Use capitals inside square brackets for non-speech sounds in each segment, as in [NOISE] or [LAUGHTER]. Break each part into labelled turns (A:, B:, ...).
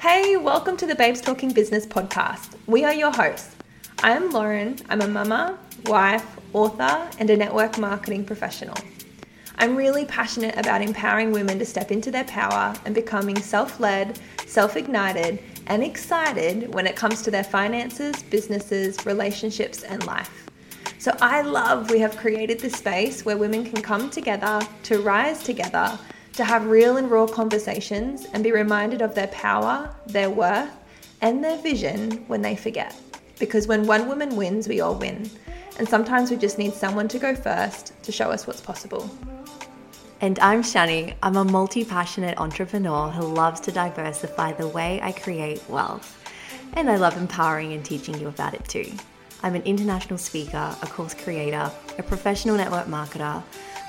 A: Hey, welcome to the Babes Talking Business podcast. We are your hosts. I am Lauren. I'm a mama, wife, author, and a network marketing professional. I'm really passionate about empowering women to step into their power and becoming self led, self ignited, and excited when it comes to their finances, businesses, relationships, and life. So I love we have created this space where women can come together to rise together to have real and raw conversations and be reminded of their power, their worth, and their vision when they forget. Because when one woman wins, we all win. And sometimes we just need someone to go first to show us what's possible.
B: And I'm Chani. I'm a multi passionate entrepreneur who loves to diversify the way I create wealth. And I love empowering and teaching you about it too. I'm an international speaker, a course creator, a professional network marketer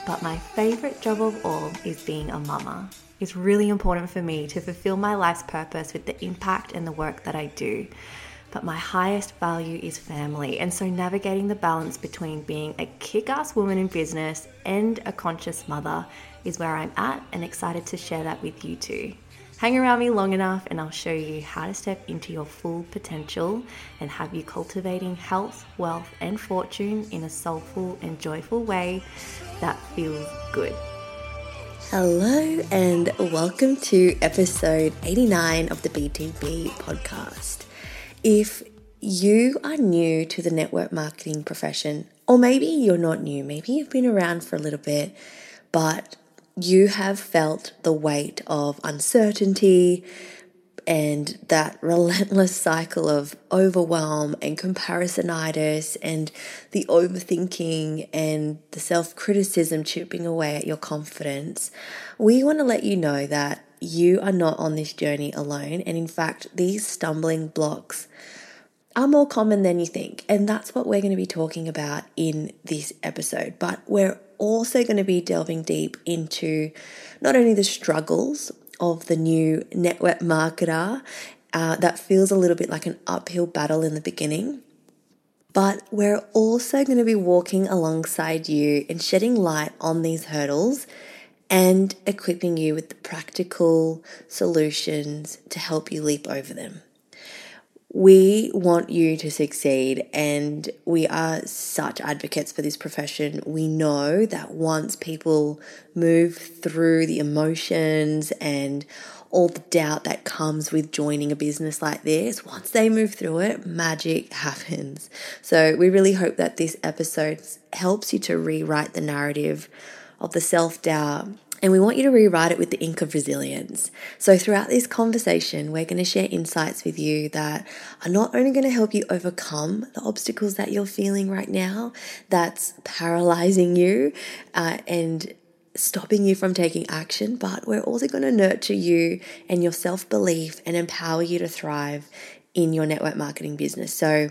B: but my favorite job of all is being a mama. It's really important for me to fulfill my life's purpose with the impact and the work that I do. But my highest value is family, and so navigating the balance between being a kick ass woman in business and a conscious mother is where I'm at and excited to share that with you too. Hang around me long enough and I'll show you how to step into your full potential and have you cultivating health, wealth, and fortune in a soulful and joyful way that feels good.
C: Hello, and welcome to episode 89 of the BTB podcast. If you are new to the network marketing profession, or maybe you're not new, maybe you've been around for a little bit, but you have felt the weight of uncertainty and that relentless cycle of overwhelm and comparisonitis and the overthinking and the self criticism chipping away at your confidence, we want to let you know that you are not on this journey alone. And in fact, these stumbling blocks are more common than you think. And that's what we're going to be talking about in this episode. But we're also going to be delving deep into not only the struggles of the new network marketer uh, that feels a little bit like an uphill battle in the beginning. But we're also going to be walking alongside you and shedding light on these hurdles and equipping you with the practical solutions to help you leap over them. We want you to succeed, and we are such advocates for this profession. We know that once people move through the emotions and all the doubt that comes with joining a business like this, once they move through it, magic [LAUGHS] happens. So, we really hope that this episode helps you to rewrite the narrative of the self doubt and we want you to rewrite it with the ink of resilience. So, throughout this conversation, we're going to share insights with you that are not only going to help you overcome the obstacles that you're feeling right now, that's paralyzing you uh, and stopping you from taking action, but we're also going to nurture you and your self belief and empower you to thrive in your network marketing business. So,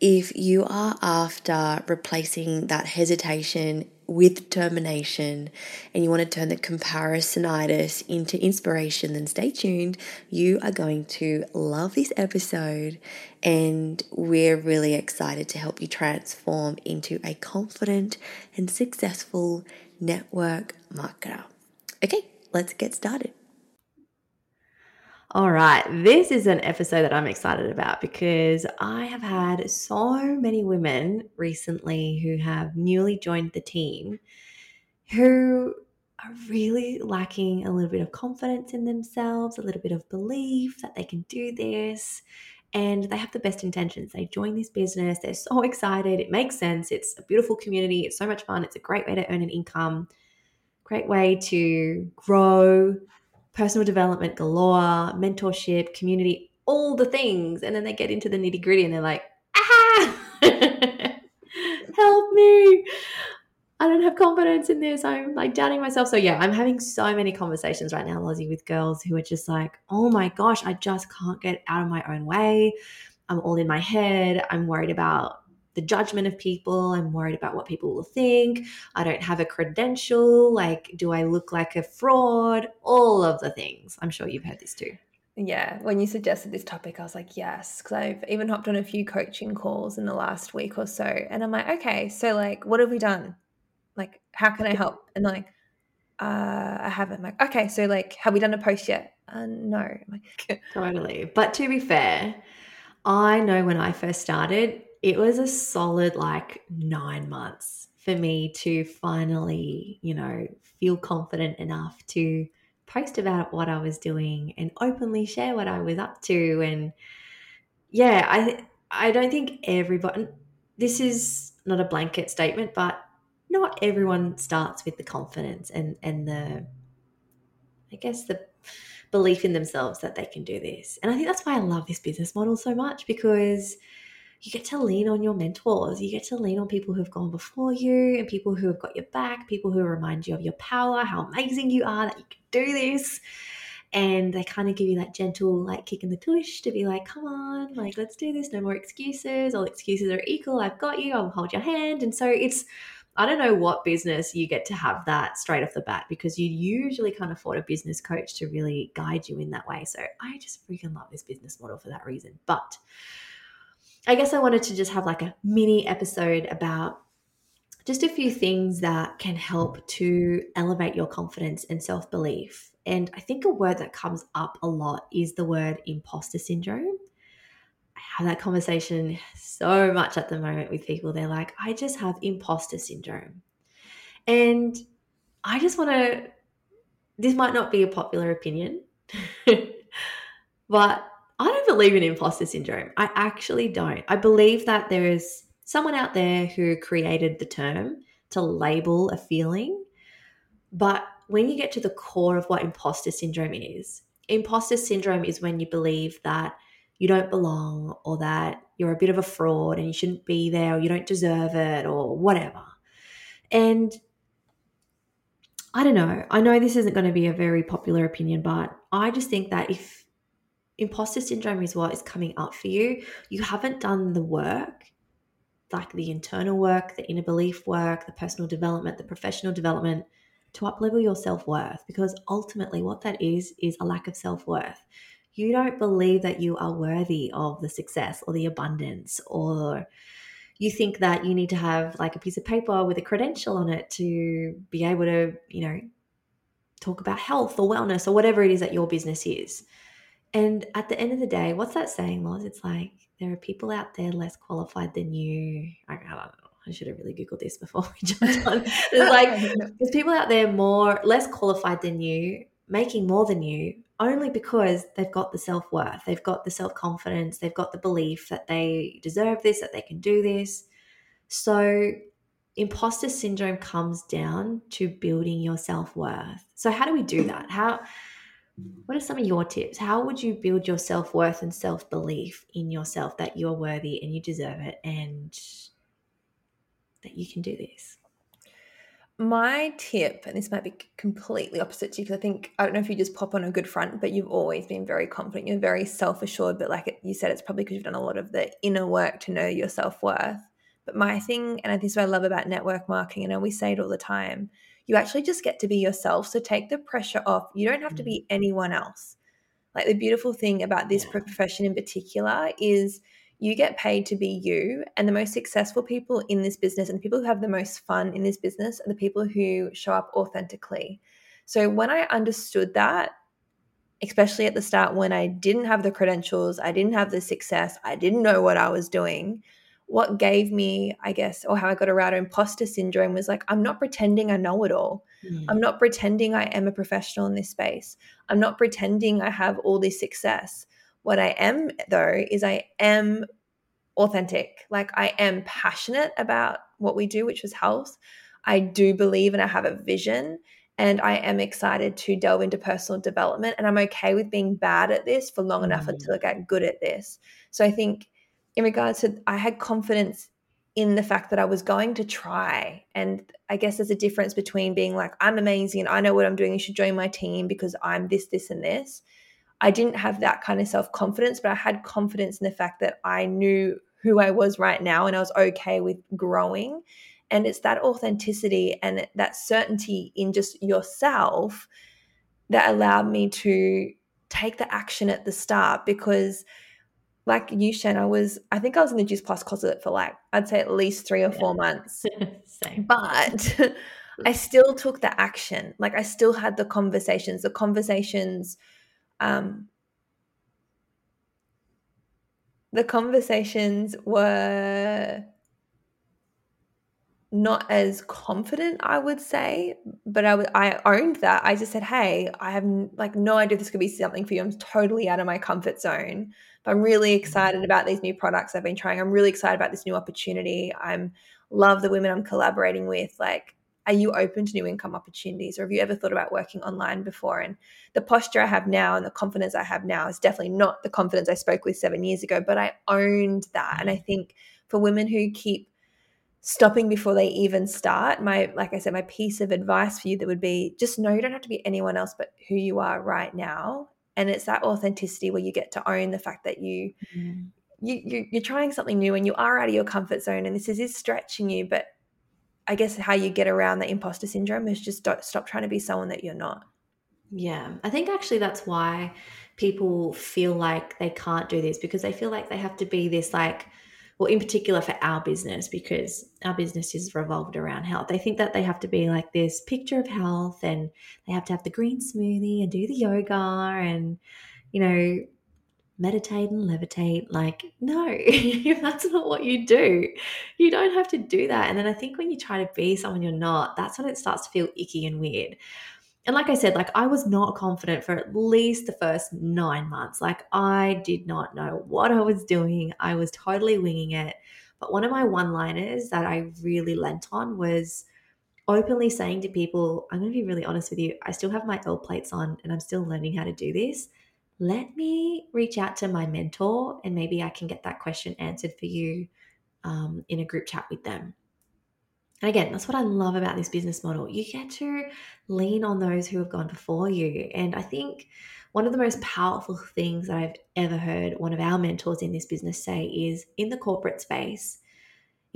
C: if you are after replacing that hesitation with determination and you want to turn the comparisonitis into inspiration, then stay tuned. You are going to love this episode, and we're really excited to help you transform into a confident and successful network marketer. Okay, let's get started.
B: All right, this is an episode that I'm excited about because I have had so many women recently who have newly joined the team who are really lacking a little bit of confidence in themselves, a little bit of belief that they can do this, and they have the best intentions. They join this business, they're so excited, it makes sense, it's a beautiful community, it's so much fun, it's a great way to earn an income, great way to grow personal development galore, mentorship, community, all the things. And then they get into the nitty gritty and they're like, ah, [LAUGHS] help me. I don't have confidence in this. I'm like doubting myself. So, yeah, I'm having so many conversations right now, Lozzie, with girls who are just like, oh my gosh, I just can't get out of my own way. I'm all in my head. I'm worried about the judgment of people. I'm worried about what people will think. I don't have a credential. Like, do I look like a fraud? All of the things. I'm sure you've heard this too.
A: Yeah, when you suggested this topic, I was like, yes, because I've even hopped on a few coaching calls in the last week or so. And I'm like, okay, so like, what have we done? Like, how can I help? And like, uh, I haven't. I'm like, okay, so like, have we done a post yet? uh, no. [LAUGHS]
B: totally. But to be fair, I know when I first started, it was a solid like nine months for me to finally, you know, feel confident enough to post about what I was doing and openly share what I was up to. And yeah, I I don't think everybody. This is not a blanket statement, but not everyone starts with the confidence and and the I guess the belief in themselves that they can do this. And I think that's why I love this business model so much because you get to lean on your mentors. You get to lean on people who have gone before you and people who have got your back, people who remind you of your power, how amazing you are, that you can do this. And they kind of give you that gentle, like, kick in the tush to be like, come on, like, let's do this. No more excuses. All excuses are equal. I've got you. I'll hold your hand. And so it's, I don't know what business you get to have that straight off the bat because you usually can't afford a business coach to really guide you in that way. So I just freaking love this business model for that reason. But I guess I wanted to just have like a mini episode about just a few things that can help to elevate your confidence and self belief. And I think a word that comes up a lot is the word imposter syndrome I have that conversation so much at the moment with people. They're like, I just have imposter syndrome. And I just want to, this might not be a popular opinion, [LAUGHS] but believe in imposter syndrome. I actually don't. I believe that there is someone out there who created the term to label a feeling. But when you get to the core of what imposter syndrome is, imposter syndrome is when you believe that you don't belong or that you're a bit of a fraud and you shouldn't be there or you don't deserve it or whatever. And I don't know. I know this isn't going to be a very popular opinion, but I just think that if imposter syndrome is what is coming up for you, you haven't done the work, like the internal work, the inner belief work, the personal development, the professional development to uplevel your self worth. Because ultimately, what that is, is a lack of self worth you don't believe that you are worthy of the success or the abundance or you think that you need to have like a piece of paper with a credential on it to be able to you know talk about health or wellness or whatever it is that your business is and at the end of the day what's that saying was it's like there are people out there less qualified than you i, I don't know I should have really googled this before we [LAUGHS] jumped on. There's [LAUGHS] like [LAUGHS] there's people out there more less qualified than you, making more than you, only because they've got the self worth, they've got the self confidence, they've got the belief that they deserve this, that they can do this. So, imposter syndrome comes down to building your self worth. So, how do we do that? How what are some of your tips? How would you build your self worth and self belief in yourself that you're worthy and you deserve it and that you can do this?
A: my tip, and this might be completely opposite to you, because I think I don't know if you just pop on a good front, but you've always been very confident. You're very self assured, but like you said, it's probably because you've done a lot of the inner work to know your self worth. But my thing, and this is what I love about network marketing, and I always say it all the time, you actually just get to be yourself. So take the pressure off. You don't have to be mm. anyone else. Like the beautiful thing about this profession in particular is you get paid to be you. And the most successful people in this business and the people who have the most fun in this business are the people who show up authentically. So when I understood that, especially at the start when I didn't have the credentials, I didn't have the success, I didn't know what I was doing. What gave me, I guess, or how I got around imposter syndrome was like, I'm not pretending I know it all. Mm. I'm not pretending I am a professional in this space. I'm not pretending I have all this success. What I am, though, is I am authentic. Like I am passionate about what we do, which is health. I do believe and I have a vision and I am excited to delve into personal development. And I'm okay with being bad at this for long mm-hmm. enough until I get good at this. So I think, in regards to, I had confidence in the fact that I was going to try. And I guess there's a difference between being like, I'm amazing and I know what I'm doing. You should join my team because I'm this, this, and this. I didn't have that kind of self confidence, but I had confidence in the fact that I knew who I was right now and I was okay with growing. And it's that authenticity and that certainty in just yourself that allowed me to take the action at the start because like you Shen, I was I think I was in the Juice Plus closet for like I'd say at least three or four months. [LAUGHS]
B: Same.
A: But [LAUGHS] I still took the action. Like I still had the conversations. The conversations um, the conversations were not as confident, I would say, but I, w- I owned that. I just said, "Hey, I have like no idea this could be something for you. I'm totally out of my comfort zone, but I'm really mm-hmm. excited about these new products I've been trying. I'm really excited about this new opportunity. I'm love the women I'm collaborating with. Like, are you open to new income opportunities, or have you ever thought about working online before?" And the posture I have now and the confidence I have now is definitely not the confidence I spoke with seven years ago, but I owned that. And I mm-hmm. think for women who keep stopping before they even start my like i said my piece of advice for you that would be just know you don't have to be anyone else but who you are right now and it's that authenticity where you get to own the fact that you mm. you, you you're trying something new and you are out of your comfort zone and this is, is stretching you but i guess how you get around the imposter syndrome is just don't stop trying to be someone that you're not
B: yeah i think actually that's why people feel like they can't do this because they feel like they have to be this like well, in particular for our business, because our business is revolved around health. They think that they have to be like this picture of health and they have to have the green smoothie and do the yoga and, you know, meditate and levitate. Like, no, [LAUGHS] that's not what you do. You don't have to do that. And then I think when you try to be someone you're not, that's when it starts to feel icky and weird and like I said, like I was not confident for at least the first nine months. Like I did not know what I was doing. I was totally winging it. But one of my one liners that I really lent on was openly saying to people, I'm going to be really honest with you. I still have my L plates on and I'm still learning how to do this. Let me reach out to my mentor and maybe I can get that question answered for you um, in a group chat with them. And again, that's what I love about this business model. You get to lean on those who have gone before you. And I think one of the most powerful things that I've ever heard one of our mentors in this business say is in the corporate space,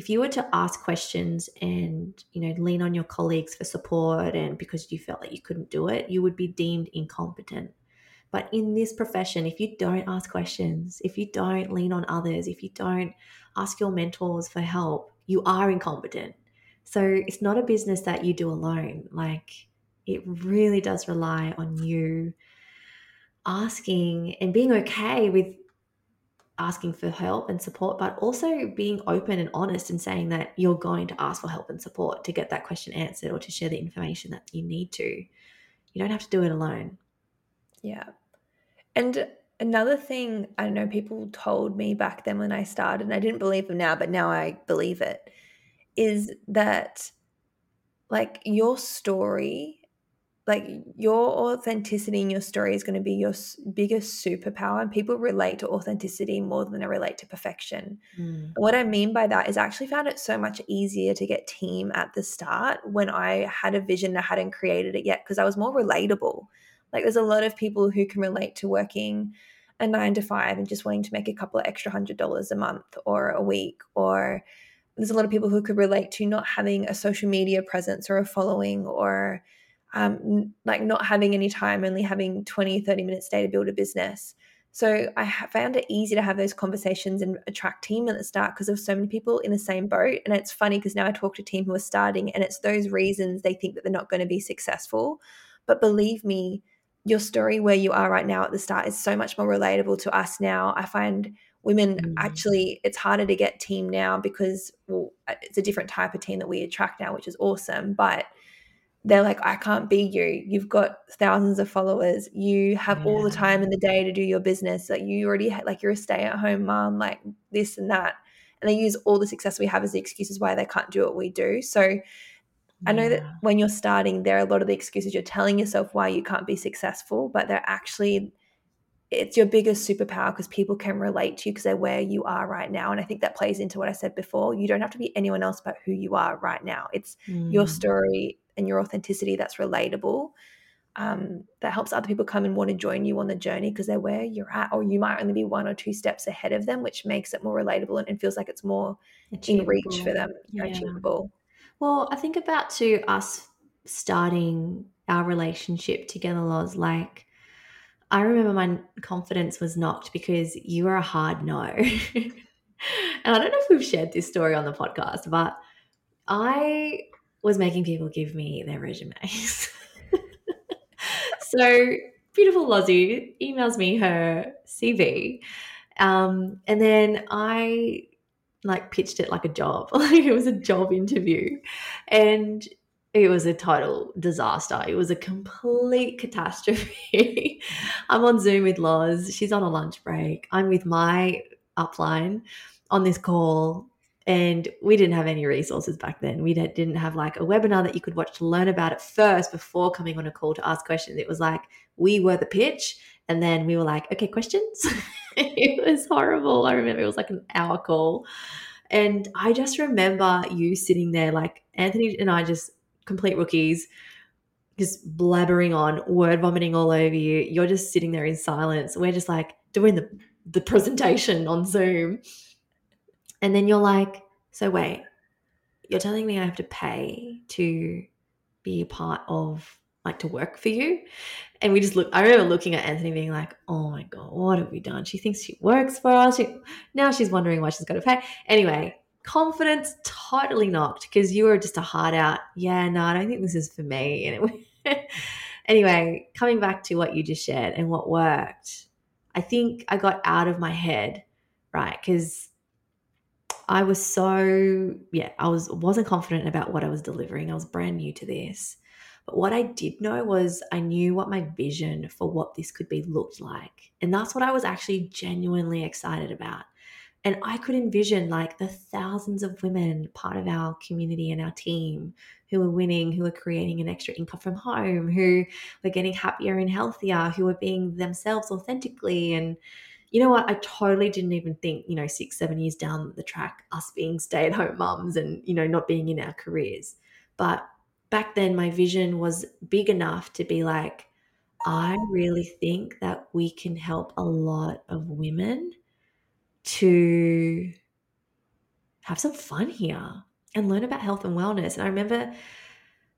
B: if you were to ask questions and you know lean on your colleagues for support and because you felt like you couldn't do it you would be deemed incompetent but in this profession if you don't ask questions if you don't lean on others if you don't ask your mentors for help you are incompetent so it's not a business that you do alone. Like it really does rely on you asking and being okay with asking for help and support, but also being open and honest and saying that you're going to ask for help and support to get that question answered or to share the information that you need to. You don't have to do it alone.
A: Yeah. And another thing I know people told me back then when I started, and I didn't believe them now, but now I believe it, is that like your story like your authenticity in your story is going to be your biggest superpower and people relate to authenticity more than they relate to perfection mm. what i mean by that is I actually found it so much easier to get team at the start when i had a vision i hadn't created it yet because i was more relatable like there's a lot of people who can relate to working a nine to five and just wanting to make a couple of extra hundred dollars a month or a week or there's a lot of people who could relate to not having a social media presence or a following or um, like not having any time, only having 20, 30 minutes a day to build a business. So I found it easy to have those conversations and attract team at the start because there's so many people in the same boat. And it's funny because now I talk to team who are starting and it's those reasons they think that they're not going to be successful. But believe me, your story where you are right now at the start is so much more relatable to us now. I find women mm. actually it's harder to get team now because well uh, it's a different type of team that we attract now which is awesome but they're like i can't be you. You've got thousands of followers. You have yeah. all the time in the day to do your business. Like you already ha- like you're a stay-at-home mom like this and that. And they use all the success we have as the excuses why they can't do what we do. So I know that when you're starting, there are a lot of the excuses. You're telling yourself why you can't be successful, but they're actually it's your biggest superpower because people can relate to you because they're where you are right now. And I think that plays into what I said before. You don't have to be anyone else but who you are right now. It's mm. your story and your authenticity that's relatable. Um, that helps other people come and want to join you on the journey because they're where you're at, or you might only be one or two steps ahead of them, which makes it more relatable and, and feels like it's more achievable. in reach for them, yeah. achievable.
B: Well, I think about to us starting our relationship together, Loz, like I remember my confidence was knocked because you were a hard no. [LAUGHS] and I don't know if we've shared this story on the podcast, but I was making people give me their resumes. [LAUGHS] so beautiful Lozzie emails me her CV. Um, and then I like pitched it like a job. [LAUGHS] Like it was a job interview. And it was a total disaster. It was a complete catastrophe. [LAUGHS] I'm on Zoom with Loz. She's on a lunch break. I'm with my upline on this call. And we didn't have any resources back then. We didn't have like a webinar that you could watch to learn about it first before coming on a call to ask questions. It was like we were the pitch. And then we were like, okay, questions. [LAUGHS] it was horrible. I remember it was like an hour call. And I just remember you sitting there, like Anthony and I just complete rookies, just blabbering on, word vomiting all over you. You're just sitting there in silence. We're just like doing the, the presentation on Zoom. And then you're like, so wait, you're telling me I have to pay to be a part of like to work for you. And we just look, I remember looking at Anthony being like, oh my God, what have we done? She thinks she works for us. She, now she's wondering why she's got to pay. Anyway, confidence totally knocked because you were just a hard out. Yeah, no, I don't think this is for me. [LAUGHS] And anyway, coming back to what you just shared and what worked, I think I got out of my head, right? Because I was so yeah, I was wasn't confident about what I was delivering. I was brand new to this. But what I did know was I knew what my vision for what this could be looked like. And that's what I was actually genuinely excited about. And I could envision like the thousands of women part of our community and our team who are winning, who are creating an extra income from home, who were getting happier and healthier, who are being themselves authentically. And you know what? I totally didn't even think, you know, six, seven years down the track, us being stay at home mums and, you know, not being in our careers. But back then my vision was big enough to be like, I really think that we can help a lot of women to have some fun here and learn about health and wellness. And I remember,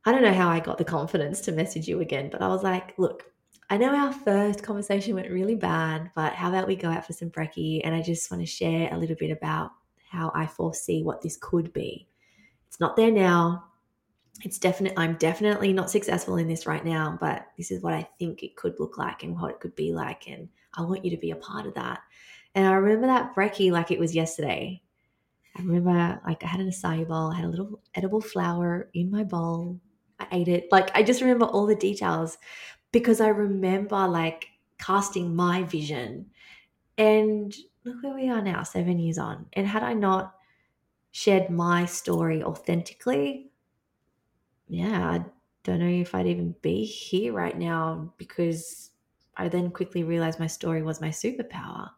B: I don't know how I got the confidence to message you again, but I was like, look, I know our first conversation went really bad, but how about we go out for some brekkie? And I just want to share a little bit about how I foresee what this could be. It's not there now it's definite i'm definitely not successful in this right now but this is what i think it could look like and what it could be like and i want you to be a part of that and i remember that brekkie like it was yesterday. I remember like i had an acai bowl i had a little edible flower in my bowl. I ate it. Like i just remember all the details because i remember like casting my vision. And look where we are now seven years on. And had i not shared my story authentically yeah, I don't know if I'd even be here right now because I then quickly realized my story was my superpower.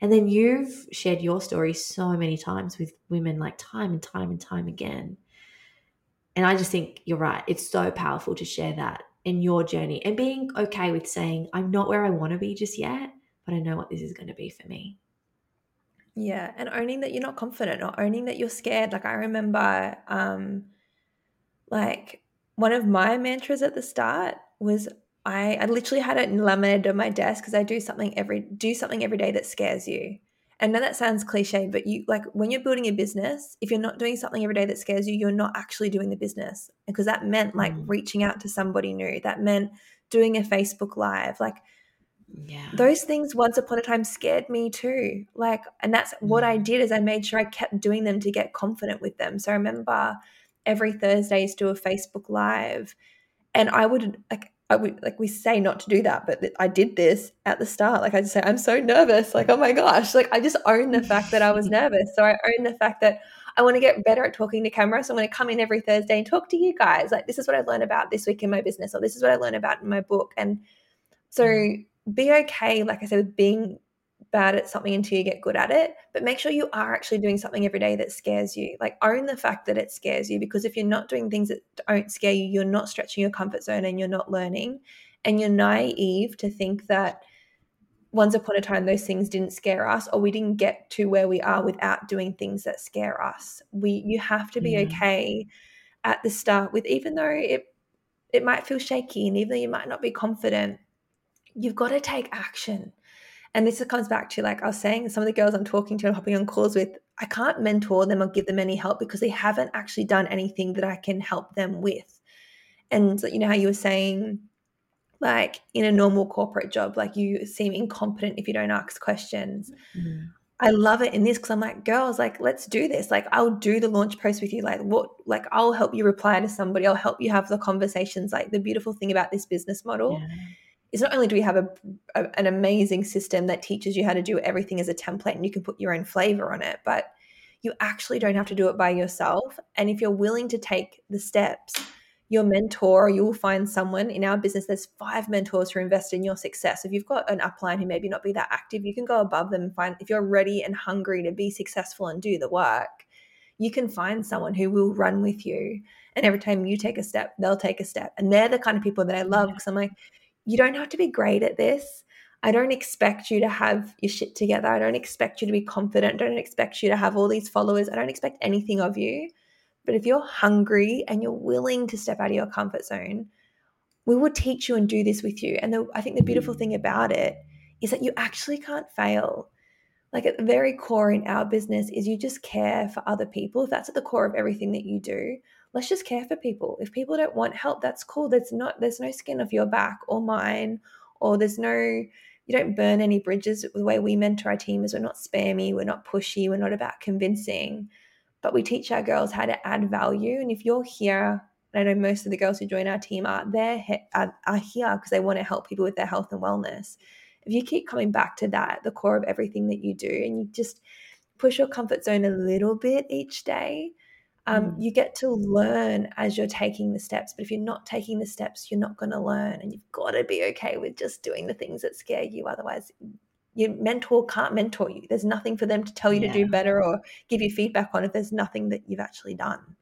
B: And then you've shared your story so many times with women, like time and time and time again. And I just think you're right. It's so powerful to share that in your journey and being okay with saying, I'm not where I want to be just yet, but I know what this is going to be for me.
A: Yeah. And owning that you're not confident or owning that you're scared. Like I remember, um, like one of my mantras at the start was I, I literally had it laminated on my desk because I do something every do something every day that scares you. And know that sounds cliche, but you like when you're building a business, if you're not doing something every day that scares you, you're not actually doing the business. Because that meant like mm. reaching out to somebody new. That meant doing a Facebook live. Like yeah. those things once upon a time scared me too. Like, and that's mm. what I mm. did is I made sure I kept doing them to get confident with them. So I remember every Thursday Thursdays do a Facebook Live. And I would like I would like we say not to do that, but I did this at the start. Like I just say, I'm so nervous. Like, oh my gosh. Like I just own the fact that I was [LAUGHS] nervous. So I own the fact that I want to get better at talking to camera. So I'm going to come in every Thursday and talk to you guys. Like this is what I learned about this week in my business, or this is what I learned about in my book. And so mm. be okay, like I said, with being bad at something until you get good at it. But make sure you are actually doing something every day that scares you. Like own the fact that it scares you because if you're not doing things that don't scare you, you're not stretching your comfort zone and you're not learning. And you're naive to think that once upon a time those things didn't scare us or we didn't get to where we are without doing things that scare us. We you have to be yeah. okay at the start with even though it it might feel shaky and even though you might not be confident, you've got to take action and this comes back to like I was saying, some of the girls I'm talking to and hopping on calls with, I can't mentor them or give them any help because they haven't actually done anything that I can help them with. And you know how you were saying like in a normal corporate job. Like you seem incompetent if you don't ask questions. Mm. I love it in this because I'm like, girls, like, let's do this. Like, I'll do the launch post with you. Like, what, like, I'll help you reply to somebody. I'll help you have the conversations. Like, the beautiful thing about this business model yeah. Is not only do we have a, a, an amazing system that teaches you how to do everything as a template and you can put your own flavor on it, but you actually don't have to do it by yourself. And if you're willing to take the steps, your mentor, you will find someone in our business. There's five mentors who invest in your success. If you've got an upline who maybe not be that active, you can go above them and find if you're ready and hungry to be successful and do the work, you can find someone who will run with you. And every time you take a step, they'll take a step. And they're the kind of people that I love because I'm like, you don't have to be great at this. I don't expect you to have your shit together. I don't expect you to be confident. I don't expect you to have all these followers. I don't expect anything of you. But if you're hungry and you're willing to step out of your comfort zone, we will teach you and do this with you. And the, I think the beautiful thing about it is that you actually can't fail. Like at the very core in our business is you just care for other people. That's at the core of everything that you do, let's just care for people. If people don't want help, that's cool. There's not there's no skin off your back or mine, or there's no you don't burn any bridges. The way we mentor our team is we're not spammy, we're not pushy, we're not about convincing but we teach our girls how to add value. And if you're here, I know most of the girls who join our team are there are, are here because they want to help people with their health and wellness. If you keep coming back to that, the core of everything that you do, and you just push your comfort zone a little bit each day, um, mm. you get to learn as you're taking the steps. But if you're not taking the steps, you're not going to learn. And you've got to be okay with just doing the things that scare you. Otherwise, your mentor can't mentor you. There's nothing for them to tell you yeah. to do better or give you feedback on if there's nothing that you've actually done.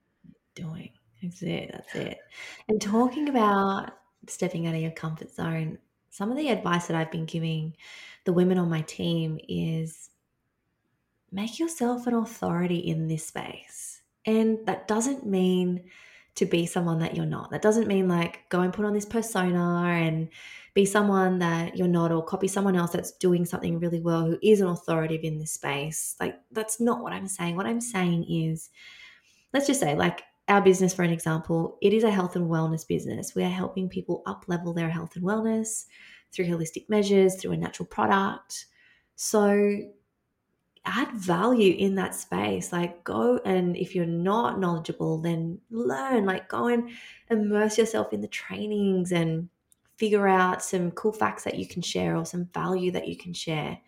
B: Doing. That's it. That's it. And talking about stepping out of your comfort zone, some of the advice that I've been giving the women on my team is make yourself an authority in this space. And that doesn't mean to be someone that you're not. That doesn't mean like go and put on this persona and be someone that you're not or copy someone else that's doing something really well who is an authoritative in this space. Like that's not what I'm saying. What I'm saying is let's just say like our business for an example, it is a health and wellness business. We are helping people up level their health and wellness through holistic measures, through a natural product. So add value in that space. Like, go and if you're not knowledgeable, then learn. Like, go and immerse yourself in the trainings and figure out some cool facts that you can share or some value that you can share.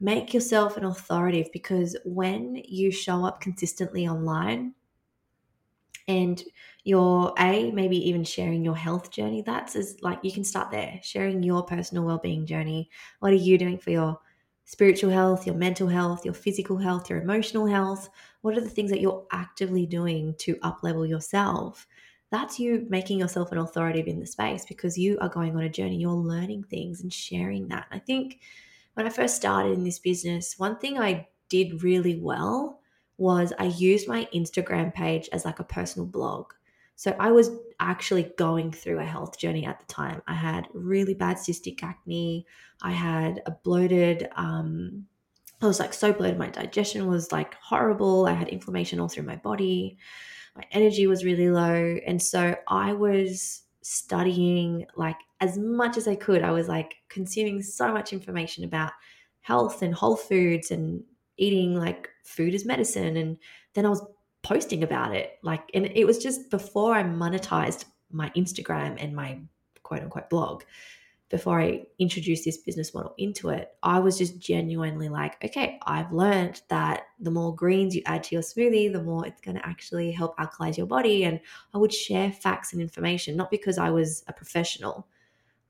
B: Make yourself an authoritative because when you show up consistently online and you're a maybe even sharing your health journey that's is like you can start there sharing your personal well-being journey what are you doing for your spiritual health, your mental health, your physical health, your emotional health? What are the things that you're actively doing to uplevel yourself? That's you making yourself an authoritative in the space because you are going on a journey. You're learning things and sharing that. I think when I first started in this business, one thing I did really well was I used my Instagram page as like a personal blog. So I was actually going through a health journey at the time. I had really bad cystic acne. I had a bloated, um, I was like so bloated. My digestion was like horrible. I had inflammation all through my body. My energy was really low. And so I was studying like as much as I could. I was like consuming so much information about health and whole foods and eating like food as medicine. And then I was posting about it. Like, and it was just before I monetized my Instagram and my quote unquote blog, before I introduced this business model into it, I was just genuinely like, okay, I've learned that the more greens you add to your smoothie, the more it's going to actually help alkalize your body. And I would share facts and information, not because I was a professional.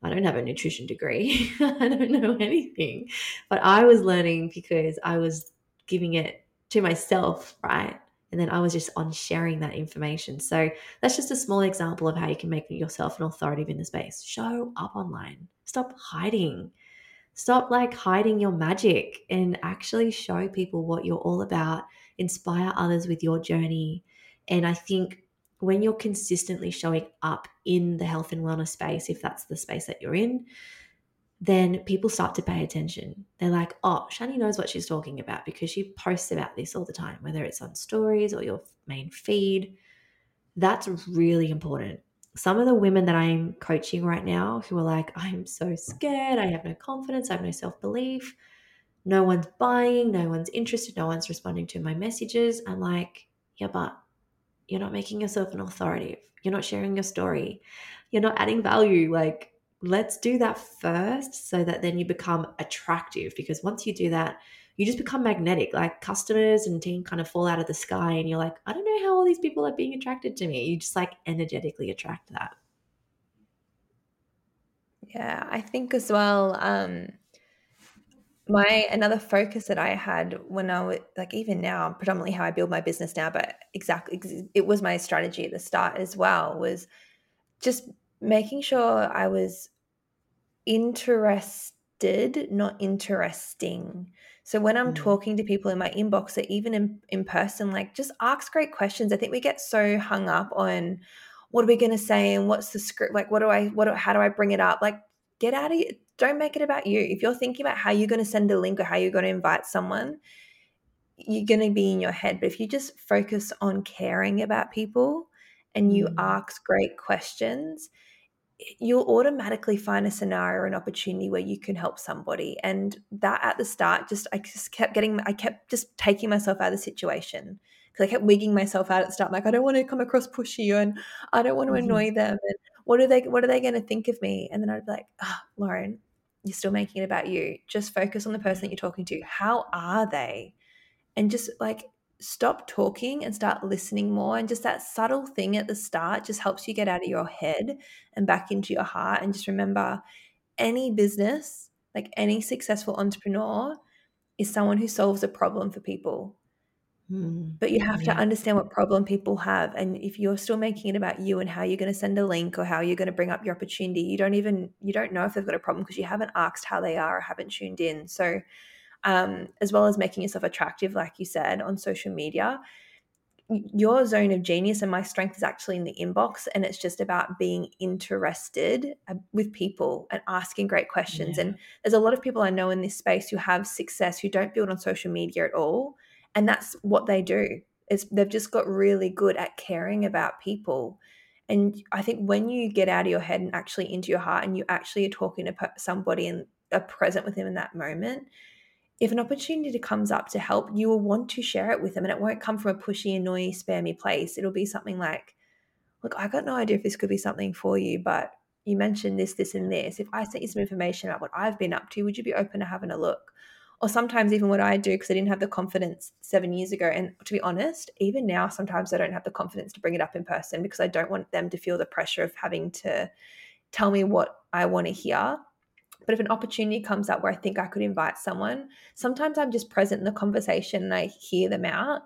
B: I don't have a nutrition degree. [LAUGHS] I don't know anything. But I was learning because I was giving it to myself, right? And then I was just on sharing that information. So that's just a small example of how you can make yourself an authoritative in the space. Show up online. Stop hiding. Stop like hiding your magic and actually show people what you're all about. Inspire others with your journey. And I think when you're consistently showing up in the health and wellness space, if that's the space that you're in, then people start to pay attention. They're like, oh, Chani knows what she's talking about because she posts about this all the time, whether it's on stories or your main feed. That's really important. some of the women that I'm coaching right now who are like, I'm so scared, I have no confidence, I have no self belief, no one's buying, no one's interested, no one's responding to my messages. I'm like, yeah, but you're not making yourself an authoritative. You're not sharing your story. You're not adding value. Like, let's do that first so that then you become attractive. Because once you do that, you just become magnetic. Like customers and team kind of fall out of the sky, and you're like, I don't know how all these people are being attracted to me. You just like energetically attract that.
A: Yeah, I think as well. Um, my another focus that I had when I was like even now, predominantly how I build my business now, but exactly it was my strategy at the start as well was just making sure I was interested, not interesting. So when I'm mm. talking to people in my inbox or even in, in person, like just ask great questions. I think we get so hung up on what are we going to say and what's the script like what do I what do, how do I bring it up? Like get out of it. Don't make it about you. If you're thinking about how you're going to send a link or how you're going to invite someone, you're going to be in your head. But if you just focus on caring about people and you mm. ask great questions, you'll automatically find a scenario or an opportunity where you can help somebody. And that at the start just i just kept getting i kept just taking myself out of the situation. Because i kept wigging myself out at the start like i don't want to come across pushy and i don't want to mm-hmm. annoy them and what are they what are they going to think of me? And then i'd be like oh, lauren you're still making it about you. Just focus on the person that you're talking to. How are they? And just like stop talking and start listening more. And just that subtle thing at the start just helps you get out of your head and back into your heart. And just remember any business, like any successful entrepreneur, is someone who solves a problem for people. Mm, but you have yeah. to understand what problem people have. And if you're still making it about you and how you're going to send a link or how you're going to bring up your opportunity, you don't even you don't know if they've got a problem because you haven't asked how they are or haven't tuned in. So um, as well as making yourself attractive, like you said, on social media. Your zone of genius and my strength is actually in the inbox, and it's just about being interested uh, with people and asking great questions. Yeah. And there's a lot of people I know in this space who have success who don't build on social media at all, and that's what they do. Is they've just got really good at caring about people. And I think when you get out of your head and actually into your heart, and you actually are talking to somebody and are present with them in that moment, if an opportunity comes up to help, you will want to share it with them and it won't come from a pushy, annoying, spammy place. It'll be something like, look, I got no idea if this could be something for you, but you mentioned this, this, and this. If I sent you some information about what I've been up to, would you be open to having a look? Or sometimes even what I do, because I didn't have the confidence seven years ago. And to be honest, even now, sometimes I don't have the confidence to bring it up in person because I don't want them to feel the pressure of having to tell me what I want to hear but if an opportunity comes up where I think I could invite someone, sometimes I'm just present in the conversation and I hear them out.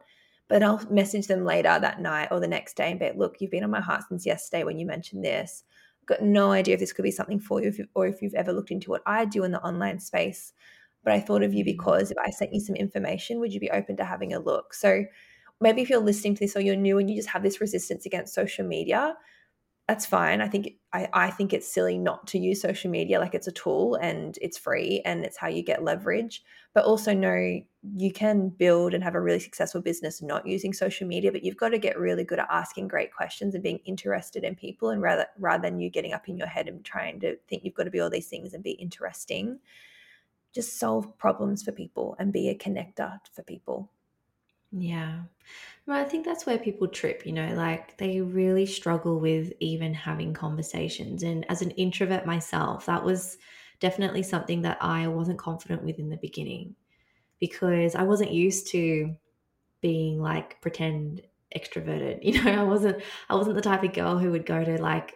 A: But I'll message them later that night or the next day and be, like, look, you've been on my heart since yesterday when you mentioned this. I've got no idea if this could be something for you or if you've ever looked into what I do in the online space. But I thought of you mm. because if I sent you some information, would you be open to having a look? So maybe if you're listening to this or you're new and you just have this resistance against social media, that's fine. I think I, I think it's silly not to use social media like it's a tool and it's free and it's how you get leverage. But also know you can build and have a really successful business not using social media, but you've got to get really good at asking great questions and being interested in people and rather rather than you getting up in your head and trying to think you've got to be all these things and be interesting. Just solve problems for people and be a connector for people.
B: Yeah. Well, I think that's where people trip, you know, like they really struggle with even having conversations. And as an introvert myself, that was definitely something that I wasn't confident with in the beginning because I wasn't used to being like pretend extroverted. [LAUGHS] You know, I wasn't I wasn't the type of girl who would go to like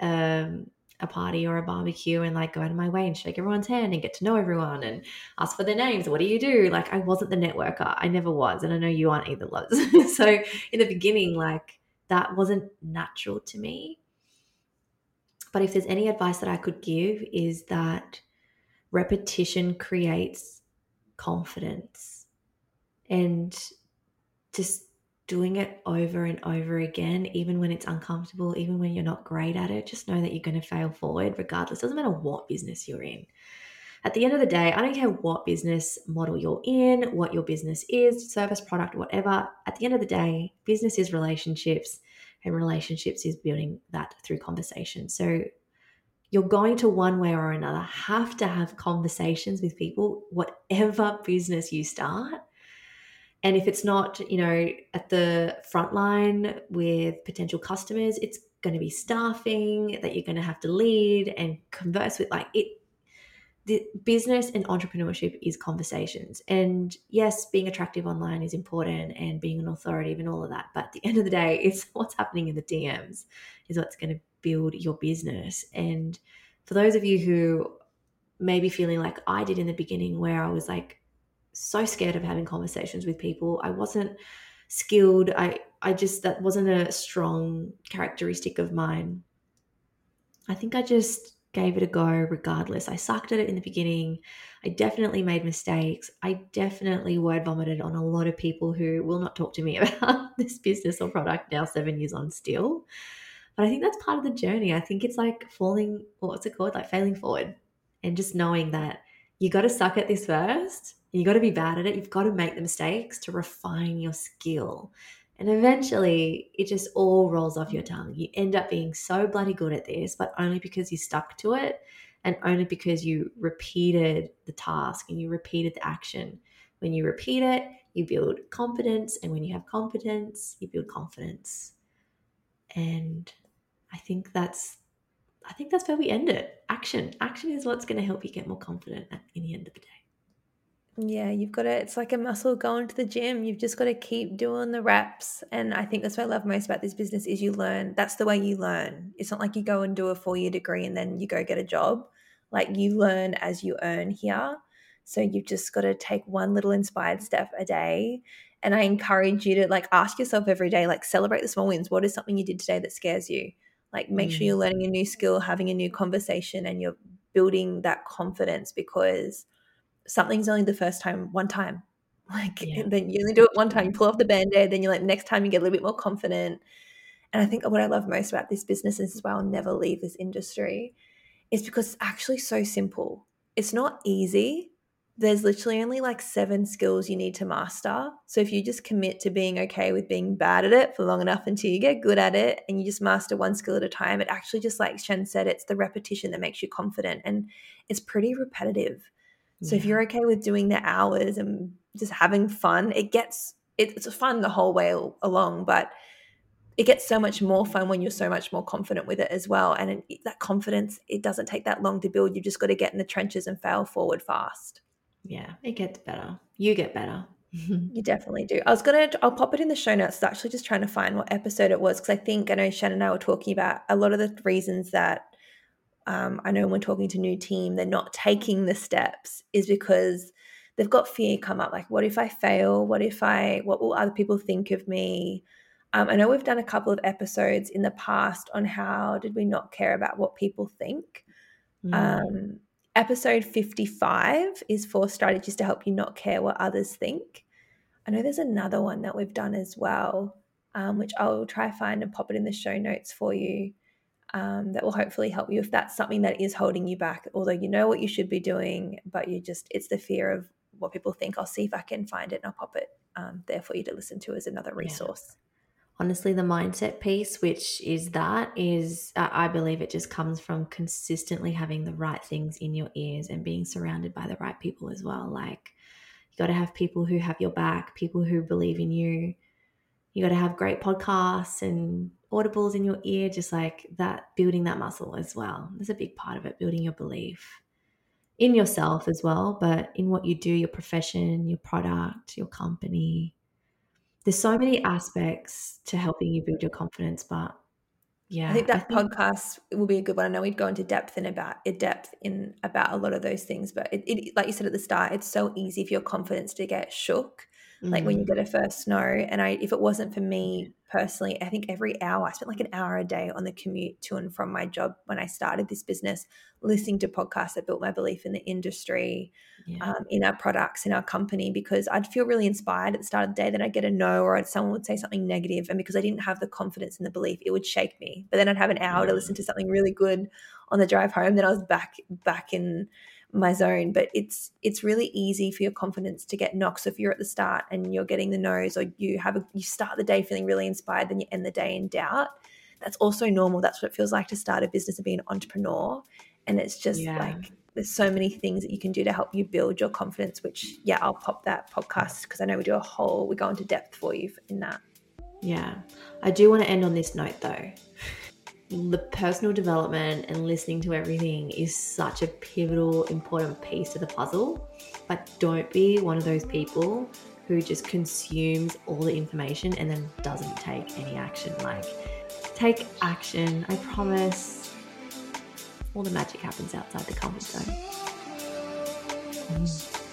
B: um a party or a barbecue and like go out of my way and shake everyone's hand and get to know everyone and ask for their names. What do you do? Like I wasn't the networker. I never was. And I know you aren't either, Loves. [LAUGHS] so in the beginning, like that wasn't natural to me. But if there's any advice that I could give is that repetition creates confidence and just doing it over and over again, even when it's uncomfortable, even when you're not great at it, just know that you're going to fail forward regardless. Doesn't matter what business you're in. At the end of the day, I don't care what business model you're in, what your business is, service, product, whatever. At the end of the day, business is relationships and relationships is building that through conversation. So you're going to one way or another have to have conversations with people, whatever business you start. And if it's not, you know, at the front line with potential customers, it's going to be staffing that you're going to have to lead and converse with. Like it, the business and entrepreneurship is conversations. And yes, being attractive online is important and being an authoritative and all of that. But at the end of the day, it's [LAUGHS] what's happening in the DMs is what's going to build your business. And for those of you who may be feeling like I did in the beginning, where I was like so scared of having conversations with people, I wasn't skilled. I, I just, that wasn't a strong characteristic of mine. I think I just gave it a go regardless. I sucked at it in the beginning. I definitely made mistakes. I definitely word vomited on a lot of people who will not talk to me [LAUGHS] about this business or product now, seven years on still. But I think that's part of the journey. I think it's like falling, what's it called? Like failing forward and just knowing that you got to suck at this first. You got to be bad at it. You've got to make the mistakes to refine your skill. And eventually, it just all rolls off your tongue. You end up being so bloody good at this, but only because you stuck to it and only because you repeated the task and you repeated the action. When you repeat it, you build confidence. And when you have confidence, you build confidence. And I think that's I think that's where we end it. Action. Action is what's going to help you get more confident in the end of the day.
A: Yeah, you've got to, it's like a muscle going to the gym. You've just got to keep doing the reps. And I think that's what I love most about this business is you learn. That's the way you learn. It's not like you go and do a four year degree and then you go get a job. Like you learn as you earn here. So you've just got to take one little inspired step a day. And I encourage you to like ask yourself every day, like celebrate the small wins. What is something you did today that scares you? Like make mm. sure you're learning a new skill, having a new conversation, and you're building that confidence because something's only the first time, one time. [LAUGHS] Like yeah. then you only do it one time, you pull off the band-aid, then you're like next time you get a little bit more confident. And I think what I love most about this business is why I'll never leave this industry is because it's actually so simple. It's not easy, there's literally only like seven skills you need to master. So if you just commit to being okay with being bad at it for long enough until you get good at it and you just master one skill at a time, it actually just like Shen said, it's the repetition that makes you confident and it's pretty repetitive. So yeah. if you're okay with doing the hours and just having fun, it gets it's fun the whole way along, but it gets so much more fun when you're so much more confident with it as well. And that confidence, it doesn't take that long to build. You've just got to get in the trenches and fail forward fast
B: yeah, it gets better. You get better. [LAUGHS]
A: you definitely do. I was gonna, I'll pop it in the show notes. I was actually just trying to find what episode it was because I think I know Shannon and I were talking about a lot of the reasons that um, I know when we're talking to new team, they're not taking the steps is because they've got fear come up. Like, what if I fail? What if I? What will other people think of me? Um, I know we've done a couple of episodes in the past on how did we not care about what people think. Mm. Um, Episode 55 is four strategies to help you not care what others think. I know there's another one that we've done as well, um, which I'll try find and pop it in the show notes for you. Um, that will hopefully help you if that's something that is holding you back. Although you know what you should be doing, but you just it's the fear of what people think. I'll see if I can find it and I'll pop it um, there for you to listen to as another resource
B: honestly the mindset piece which is that is uh, i believe it just comes from consistently having the right things in your ears and being surrounded by the right people as well. Like you got to have people who have your back people who believe in you. You got to have great podcasts and audibles in your ear just like that building that muscle as well. There's a big part of it building your belief in yourself as well but in what you do your profession your product your company there's so many aspects to helping you build your confidence, but yeah,
A: I think that I think, podcast will be a good one. I know we'd go into depth in about in depth in about a lot of those things, but it, it like you said at the start, it's so easy for your confidence to get shook mm. like when you mm. get a first no. And I, if it wasn't for me personally, I think every hour I spent like an hour a day on the commute to and from my job when I started this business, listening to podcasts that built my belief in the industry, yeah. um, in our products, in our company, because I'd feel really inspired at the start of the day. Then I'd get a no, or someone would say something negative, and because I didn't have the confidence and the belief, it would shake me. But then I'd have an hour to listen to something really good on the drive home. Then I was back back in my zone but it's it's really easy for your confidence to get knocked. So if you're at the start and you're getting the noes or you have a you start the day feeling really inspired then you end the day in doubt. That's also normal. That's what it feels like to start a business and be an entrepreneur. And it's just yeah. like there's so many things that you can do to help you build your confidence which yeah i'll pop that podcast because i know we do a whole we go into depth for you in that.
B: Yeah. I do want to end on this note though [LAUGHS] the personal development and listening to everything is such a pivotal, important piece to the puzzle. But don't be one of those people who just consumes all the information and then doesn't take any action. Like, take action. I promise all the magic happens outside the comfort zone. Mm.